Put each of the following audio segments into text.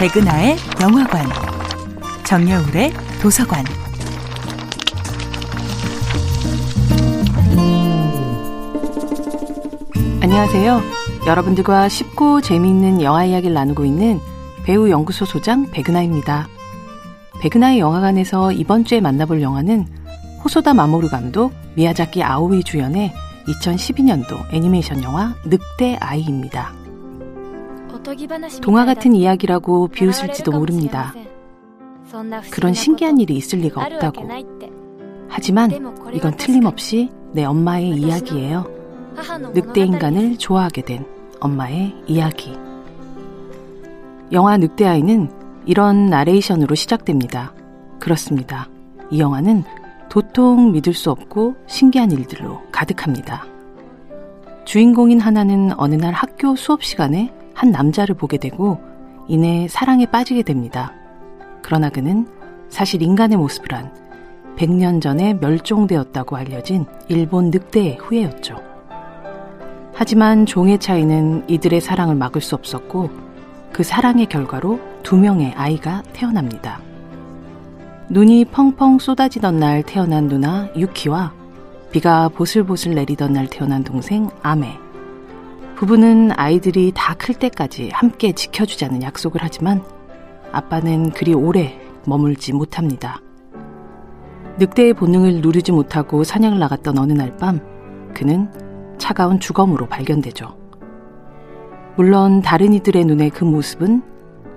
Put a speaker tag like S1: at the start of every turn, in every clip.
S1: 백은하의 영화관, 정여울의 도서관.
S2: 안녕하세요. 여러분들과 쉽고 재미있는 영화 이야기를 나누고 있는 배우 연구소 소장 백은하입니다. 백은하의 영화관에서 이번 주에 만나볼 영화는 호소다 마모루 감독, 미야자키 아오이 주연의 2012년도 애니메이션 영화 늑대 아이입니다. 동화 같은 이야기라고 비웃을지도 모릅니다. 그런 신기한 일이 있을 리가 없다고. 하지만 이건 틀림없이 내 엄마의 이야기예요. 늑대 인간을 좋아하게 된 엄마의 이야기. 영화 늑대 아이는 이런 나레이션으로 시작됩니다. 그렇습니다. 이 영화는 도통 믿을 수 없고 신기한 일들로 가득합니다. 주인공인 하나는 어느 날 학교 수업 시간에 한 남자를 보게 되고 이내 사랑에 빠지게 됩니다. 그러나 그는 사실 인간의 모습을 한 100년 전에 멸종되었다고 알려진 일본 늑대의 후예였죠. 하지만 종의 차이는 이들의 사랑을 막을 수 없었고 그 사랑의 결과로 두 명의 아이가 태어납니다. 눈이 펑펑 쏟아지던 날 태어난 누나 유키와 비가 보슬보슬 내리던 날 태어난 동생 아메. 부부는 아이들이 다 클 때까지 함께 지켜주자는 약속을 하지만 아빠는 그리 오래 머물지 못합니다. 늑대의 본능을 누르지 못하고 사냥을 나갔던 어느 날 밤, 그는 차가운 주검으로 발견되죠. 물론 다른 이들의 눈에 그 모습은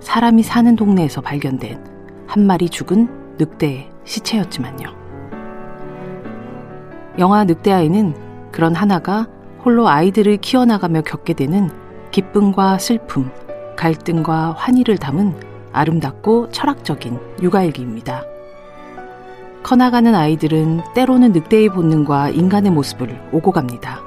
S2: 사람이 사는 동네에서 발견된 한 마리 죽은 늑대의 시체였지만요. 영화 늑대아이는 그런 하나가 홀로 아이들을 키워나가며 겪게 되는 기쁨과 슬픔, 갈등과 환희를 담은 아름답고 철학적인 육아일기입니다. 커나가는 아이들은 때로는 늑대의 본능과 인간의 모습을 오고 갑니다.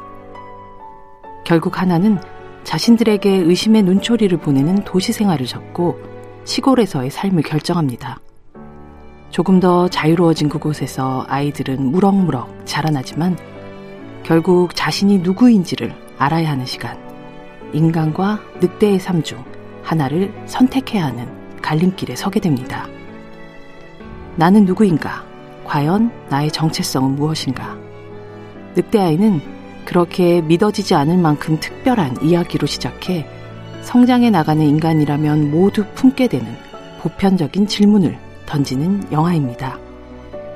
S2: 결국 하나는 자신들에게 의심의 눈초리를 보내는 도시 생활을 접고 시골에서의 삶을 결정합니다. 조금 더 자유로워진 그곳에서 아이들은 무럭무럭 자라나지만 결국 자신이 누구인지를 알아야 하는 시간. 인간과 늑대의 삶 중 하나를 선택해야 하는 갈림길에 서게 됩니다. 나는 누구인가? 과연 나의 정체성은 무엇인가? 늑대 아이는 그렇게 믿어지지 않을 만큼 특별한 이야기로 시작해 성장해 나가는 인간이라면 모두 품게 되는 보편적인 질문을 던지는 영화입니다.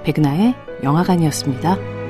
S2: 백나의 영화관이었습니다.